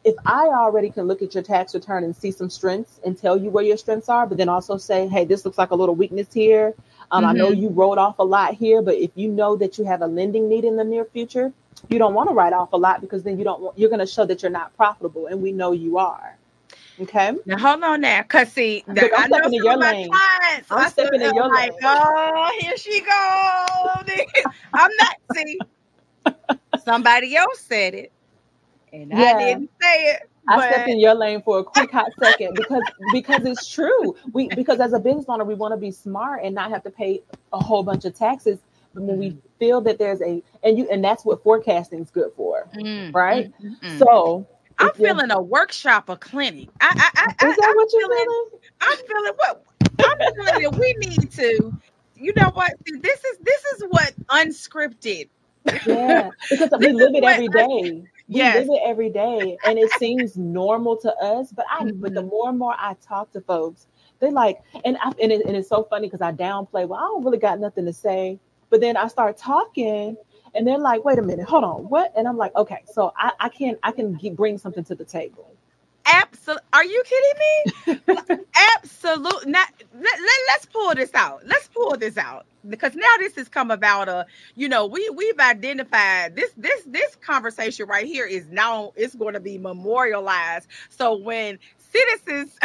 B: if I already can look at your tax return and see some strengths and tell you where your strengths are, but then also say, hey, this looks like a little weakness here. Um, mm-hmm. I know mm-hmm. you wrote off a lot here, but if you know that you have a lending need in the near future, you don't want to write off a lot because then you don't want, you're going to show that you're not profitable, and we know you are. Okay.
A: Now hold on now, cause see, the,
B: I'm stepping in your lane. Clients, I'm stepping in your like, lane.
A: Oh, here she goes. I'm not. See, Somebody else said it, and yeah. I didn't say it.
B: I but... stepped in your lane for a quick hot second because because it's true. We because as a business owner, we want to be smart and not have to pay a whole bunch of taxes. But when we mm-hmm. feel that there's a and you and that's what forecasting is good for, mm, right? Mm, mm, so
A: I'm feeling a workshop, a clinic. I, I,
B: I, is that
A: I,
B: what you're feeling, feeling?
A: I'm feeling what I'm feeling that we need to. You know what? This is this is what unscripted
B: yeah, because we live it every day. We yes. live it every day, and it seems normal to us. But I, mm-hmm. but the mm-hmm. more and more I talk to folks, they like, and I, and, it, and it's so funny because I downplay. Well, I don't really got nothing to say, but then I start talking, and they're like, "Wait a minute, hold on, what?" And I'm like, "Okay, so I, I can I can bring something to the table."
A: Absolutely. Are you kidding me? Absolutely. Not. Let, let, us pull this out. Let's pull this out because now this has come about. A, you know, we we've identified this this this conversation right here is now it's going to be memorialized. So when Citizens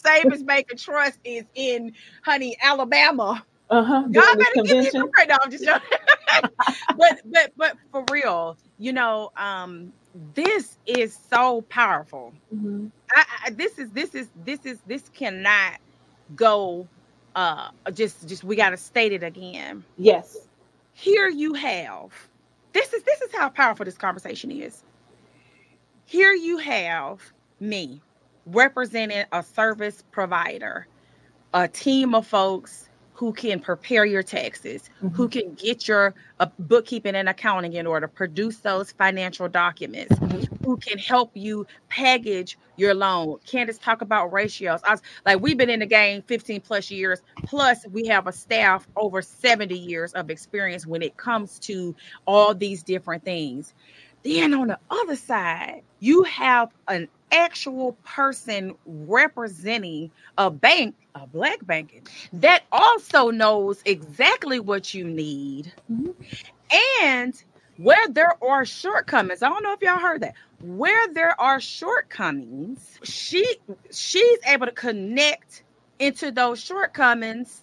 A: Savings Bank and Trust is in, honey, Alabama.
B: Uh-huh.
A: God better give me some credit. I'm just joking. but but but for real, you know, um, this is so powerful. Mm-hmm. I, I, this is this is this is this cannot go. Uh, just just we got to state it again.
B: Yes.
A: Here you have. This is this is how powerful this conversation is. Here you have me representing a service provider, a team of folks who can prepare your taxes, mm-hmm. who can get your uh, bookkeeping and accounting in order, to produce those financial documents, mm-hmm. who can help you package your loan. Kandace talk about ratios. I was like, we've been in the game 15 plus years, plus we have a staff over 70 years of experience when it comes to all these different things. Then on the other side, you have an actual person representing a bank, a black bank, that also knows exactly what you need mm-hmm. and where there are shortcomings. I don't know if y'all heard that. Where there are shortcomings, she she's able to connect into those shortcomings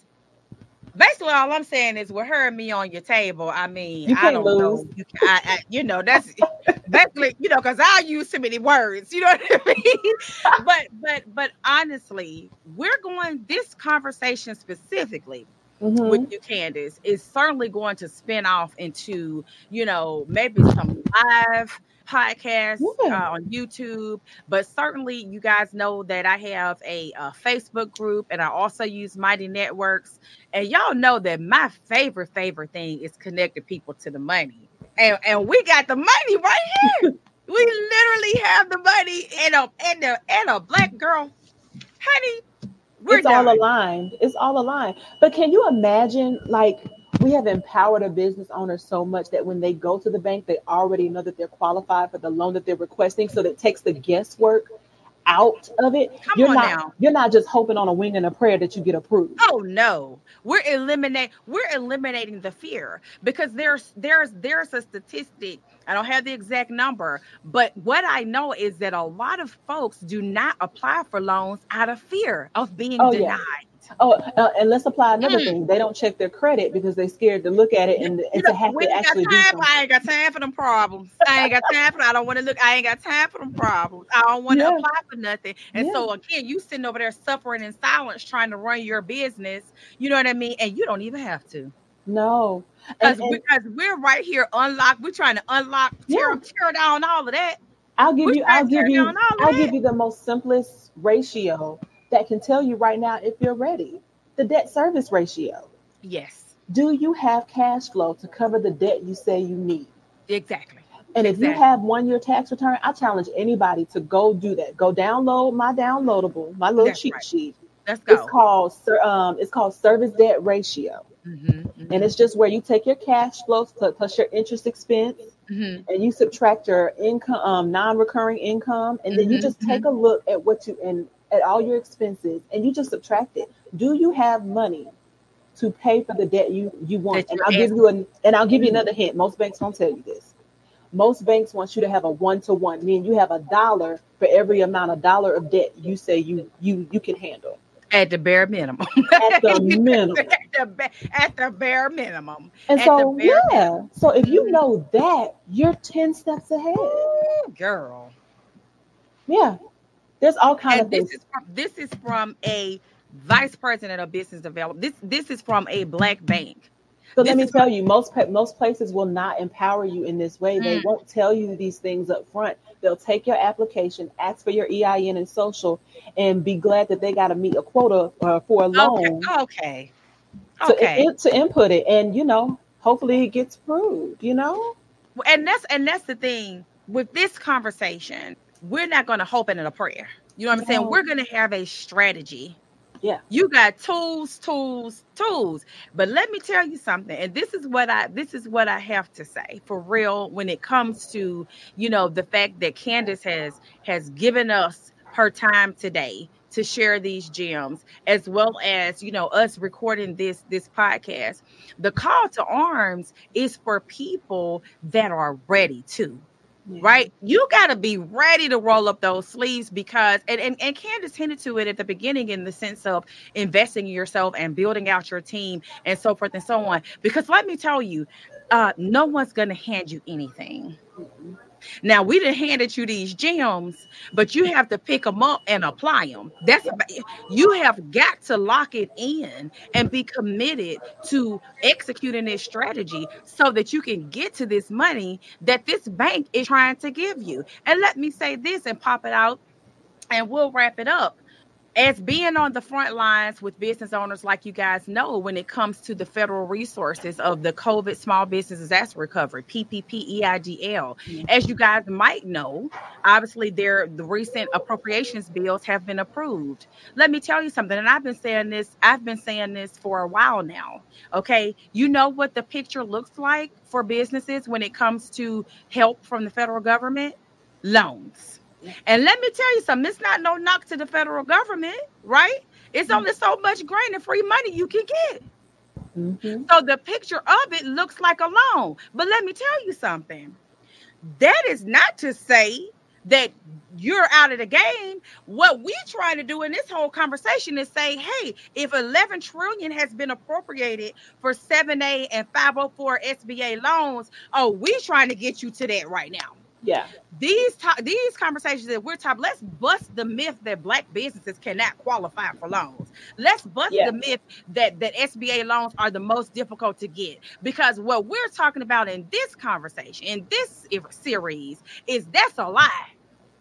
A: basically all I'm saying is with her and me on your table. I mean, I don't
B: lose.
A: know. You, I, I, you know, that's basically, you know, because I use too many words. You know what I mean? but but but honestly, we're going this conversation specifically. Mm-hmm. With you, Kandace, is certainly going to spin off into, you know, maybe some live podcast yeah. uh, on YouTube. But certainly, you guys know that I have a, a, Facebook group and I also use Mighty Networks. And y'all know that my favorite, favorite thing is connecting people to the money. And, and we got the money right here. we literally have the money and a, and a, and a black girl. Honey,
B: we're it's done. all aligned. It's all aligned. But can you imagine, like, we have empowered a business owner so much that when they go to the bank, they already know that they're qualified for the loan that they're requesting. So that takes the guesswork out of it.
A: Come
B: you're
A: not
B: now. you're not just hoping on a wing and a prayer that you get approved.
A: Oh no. We're eliminate we're eliminating the fear because there's there's there's a statistic. I don't have the exact number, but what I know is that a lot of folks do not apply for loans out of fear of being oh, denied. Yeah.
B: Oh, uh, and let's apply another mm. thing. They don't check their credit because they're scared to look at it and, and to have to actually do
A: something. I ain't got time for them problems. I ain't got time for. I don't want to look. I ain't got time for them problems. I don't want to yeah. apply for nothing. And yeah. so again, you sitting over there suffering in silence, trying to run your business. You know what I mean? And you don't even have to.
B: No,
A: and, and, because we're right here unlocked. We're trying to unlock, tear, yeah. tear down all of that.
B: I'll give we're you. I'll give you. I'll that. give you the most simplest ratio that can tell you right now if you're ready. The debt service ratio.
A: Yes.
B: Do you have cash flow to cover the debt you say you need?
A: Exactly.
B: And if you have one year tax return, I challenge anybody to go do that. Go download my downloadable, my little That's cheat right. sheet.
A: Let's go.
B: It's called um, it's called service debt ratio, mm-hmm, mm-hmm. and it's just where you take your cash flows plus your interest expense, mm-hmm. and you subtract your income, um, non-recurring income, and then you mm-hmm, just take mm-hmm. a look at what you and at all your expenses and you just subtract it. Do you have money to pay for the debt you you want? And I'll give you an and I'll give you mm-hmm. another hint. Most banks won't tell you this. Most banks want you to have a one to one, meaning you have a dollar for every amount of dollar of debt you say you you you can handle.
A: At the bare minimum.
B: At the minimum.
A: at, the, at the bare minimum.
B: And so yeah. Minimum. So if you mm. know that, you're 10 steps ahead.
A: Ooh, girl.
B: Yeah. There's all kinds
A: of
B: this
A: things. Is from, this is from a vice president of business development. This this is from a black bank.
B: So this let me tell you, most most places will not empower you in this way. Mm. They won't tell you these things up front. They'll take your application, ask for your EIN and social, and be glad that they got to meet a quota uh, for a loan.
A: Okay. Okay.
B: To, to input it, and you know, hopefully it gets approved. You know.
A: And that's and that's the thing with this conversation we're not going to hope in a prayer. You know what I'm saying? We're going to have a strategy.
B: Yeah.
A: You got tools, tools, tools. But let me tell you something. And this is what I this is what I have to say for real when it comes to, you know, the fact that Kandace has has given us her time today to share these gems as well as you know us recording this this podcast the call to arms is for people that are ready to. Right? You got to be ready to roll up those sleeves because, and, and, and Kandace hinted to it at the beginning in the sense of investing in yourself and building out your team and so forth and so on. Because let me tell you, uh, no one's going to hand you anything. Mm-hmm. Now we didn't handed you these gems, but you have to pick them up and apply them. That's about, you have got to lock it in and be committed to executing this strategy so that you can get to this money that this bank is trying to give you. And let me say this and pop it out and we'll wrap it up. As being on the front lines with business owners like you guys know when it comes to the federal resources of the covid small business disaster recovery ppp eidl as you guys might know obviously there the recent appropriations bills have been approved. Let me tell you something and i've been saying this i've been saying this for a while now okay? You know what the picture looks like for businesses when it comes to help from the federal government? Loans and let me tell you something, it's not no knock to the federal government, right? It's only so much grain and free money you can get. Mm-hmm. So the picture of it looks like a loan. But let me tell you something. That is not to say that you're out of the game. What we try to do in this whole conversation is say, hey, if 11 trillion has been appropriated for 7A and 504 SBA loans, oh, we trying to get you to that right now.
B: Yeah.
A: These to- these conversations that we're talking, let's bust the myth that black businesses cannot qualify for loans. Let's bust yeah. the myth that that SBA loans are the most difficult to get because what we're talking about in this conversation, in this series, is that's a lie.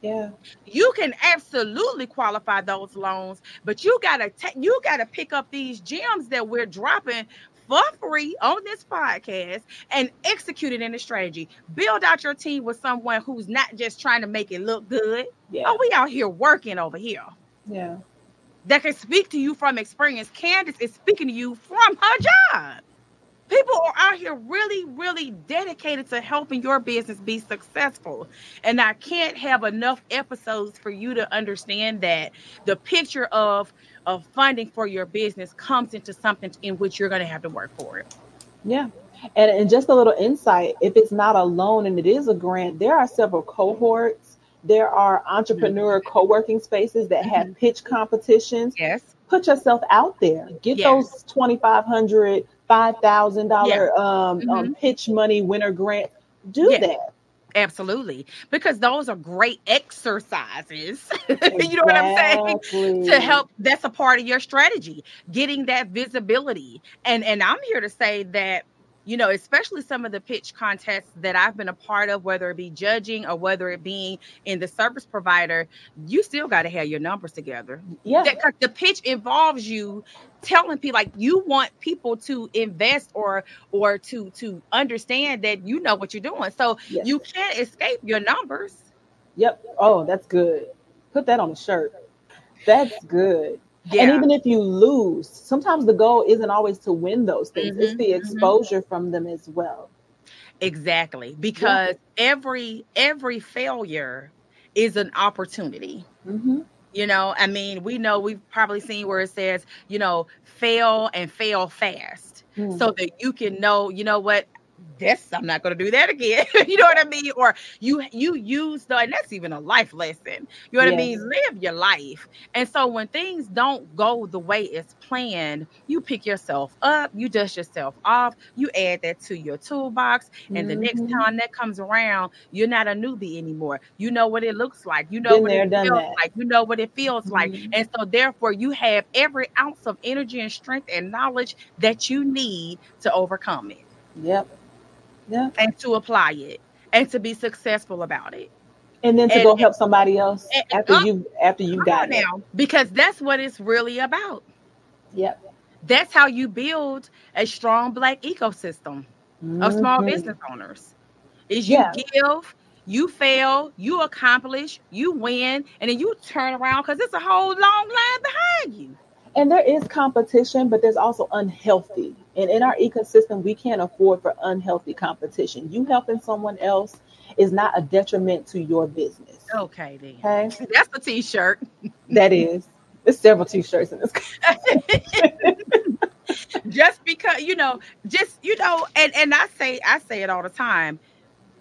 B: Yeah.
A: You can absolutely qualify those loans, but you gotta take you gotta pick up these gems that we're dropping for free on this podcast and execute it in a strategy. Build out your team with someone who's not just trying to make it look good. Yeah. Oh, we out here working over here.
B: Yeah.
A: That can speak to you from experience. Kandace is speaking to you from her job. People are out here really, really dedicated to helping your business be successful. And I can't have enough episodes for you to understand that the picture of of funding for your business comes into something in which you're going to have to work for it.
B: Yeah. And, and just a little insight if it's not a loan and it is a grant, there are several cohorts. There are entrepreneur mm-hmm. co working spaces that have mm-hmm. pitch competitions.
A: Yes.
B: Put yourself out there. Get yes. those 2500 $5,000 yeah. um, mm-hmm. um, pitch money winner grant. Do yeah. that.
A: Absolutely. Because those are great exercises. Exactly. you know what I'm saying? To help that's a part of your strategy, getting that visibility. And and I'm here to say that you know, especially some of the pitch contests that I've been a part of, whether it be judging or whether it be in the service provider, you still got to have your numbers together.
B: Yeah.
A: That, the pitch involves you telling people like you want people to invest or or to to understand that you know what you're doing. So yes. you can't escape your numbers.
B: Yep. Oh, that's good. Put that on a shirt. That's good. Yeah. And even if you lose, sometimes the goal isn't always to win those things. Mm-hmm, it's the mm-hmm. exposure mm-hmm. from them as well.
A: Exactly. Because yeah. every every failure is an opportunity.
B: Mm-hmm.
A: You know, I mean, we know we've probably seen where it says, you know, fail and fail fast. Mm. So that you can know, you know what, this I'm not going to do that again. you know what I mean? Or you you use the and that's even a life lesson. You know what. I mean? Live your life. And so when things don't go the way it's planned, you pick yourself up, you dust yourself off, you add that to your toolbox, and mm-hmm. the next mm-hmm. time that comes around, you're not a newbie anymore. You know what it looks like. You know Been what there, it feels that. like. You know what it feels mm-hmm. like. And so therefore you have every ounce of energy and strength and knowledge that you need to overcome it.
B: Yep yeah.
A: and to apply it and to be successful about it
B: and then to and, go help somebody else and, after uh, you after you got it now
A: because that's what it's really about
B: yep
A: that's how you build a strong black ecosystem mm-hmm. of small mm-hmm. business owners is you yeah. give you fail you accomplish you win and then you turn around because it's a whole long line behind you
B: and there is competition but there's also unhealthy and in our ecosystem, we can't afford for unhealthy competition. You helping someone else is not a detriment to your business.
A: Okay, then. Okay. That's a t-shirt.
B: That is. There's several t-shirts in this.
A: just because, you know, just you know, and and I say I say it all the time.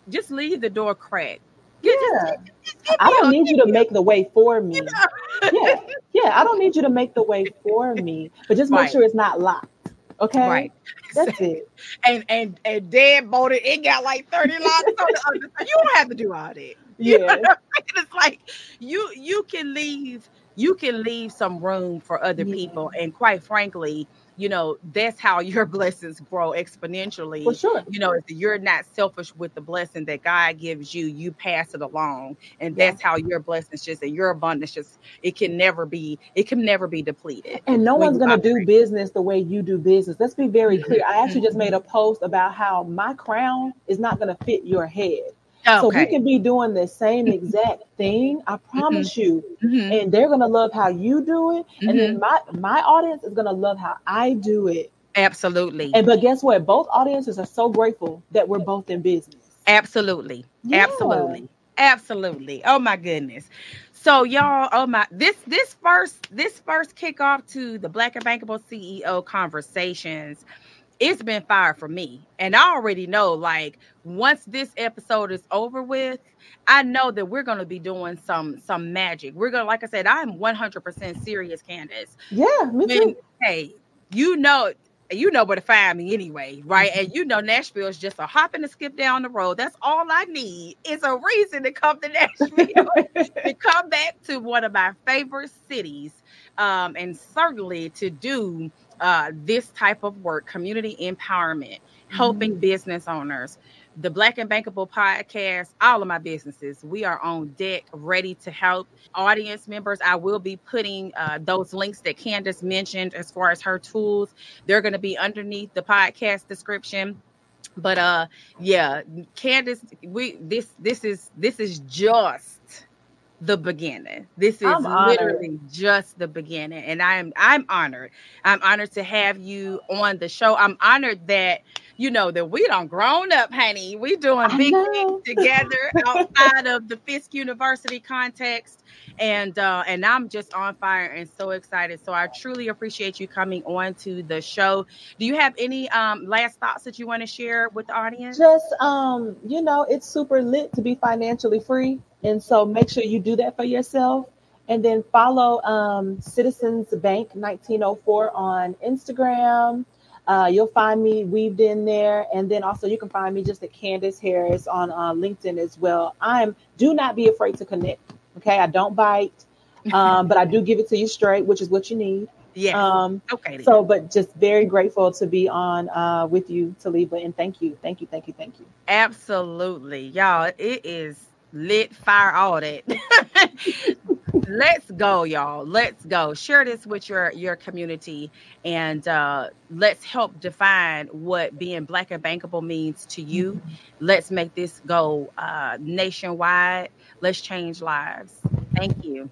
A: Just leave the door cracked.
B: Yeah. Just, just, just I don't need you to make the way for me. yeah. Yeah. I don't need you to make the way for me, but just make right. sure it's not locked. Okay.
A: Right.
B: That's it.
A: And and and dead bolted, it got like 30 locks on the other side. You don't have to do all that.
B: Yeah.
A: It's like you you can leave you can leave some room for other yeah. people. And quite frankly, you know, that's how your blessings grow exponentially.
B: For sure.
A: You know, if you're not selfish with the blessing that God gives you, you pass it along. And that's yeah. how your blessings just and your abundance just it can never be, it can never be depleted.
B: And no one's gonna do business the way you do business. Let's be very mm-hmm. clear. I actually just made mm-hmm. a post about how my crown is not gonna fit your head. Okay. So we can be doing the same exact thing. I mm-hmm. promise mm-hmm. you. Mm-hmm. And they're gonna love how you do it. Mm-hmm. And then mm-hmm. my my audience is gonna love how I do it.
A: Absolutely.
B: And but guess what? Both audiences are so grateful that we're both in business.
A: Absolutely. Yeah. Absolutely. Absolutely. Oh my goodness. So y'all, oh my, this this first this first kickoff to the Black and Bankable CEO conversations it's been fire for me. And I already know, like, once this episode is over with, I know that we're gonna be doing some some magic. We're gonna, like I said, I'm 100% serious, Kandace.
B: Yeah, me too.
A: hey, you know, you know where to find me anyway, right? And you know Nashville is just a hop and a skip down the road. That's all I need. It's a reason to come to Nashville, to come back to one of my favorite cities, um, and certainly to do uh, this type of work, community empowerment, helping mm-hmm. business owners. The Black and Bankable podcast, all of my businesses, we are on deck, ready to help audience members. I will be putting uh, those links that Kandace mentioned as far as her tools. They're going to be underneath the podcast description but uh yeah kandace we this this is this is just the beginning. This is literally just the beginning, and I am I'm honored. I'm honored to have you on the show. I'm honored that you know that we don't grown up, honey. We doing big things together outside of the Fisk University context, and uh, and I'm just on fire and so excited. So I truly appreciate you coming on to the show. Do you have any um, last thoughts that you want to share with the audience?
B: Just um, you know, it's super lit to be financially free. And so make sure you do that for yourself. And then follow um, Citizens Bank 1904 on Instagram. Uh, you'll find me weaved in there. And then also you can find me just at Kandace Harris on uh, LinkedIn as well. I'm do not be afraid to connect. Okay. I don't bite, um, but I do give it to you straight, which is what you need.
A: Yeah. Um, okay.
B: So, but just very grateful to be on uh, with you, Taliba, and thank you, thank you, thank you, thank you.
A: Absolutely, y'all. It is lit, fire, all that. let's go, y'all. Let's go. Share this with your your community, and uh, let's help define what being black and bankable means to you. Let's make this go uh, nationwide. Let's change lives. Thank you.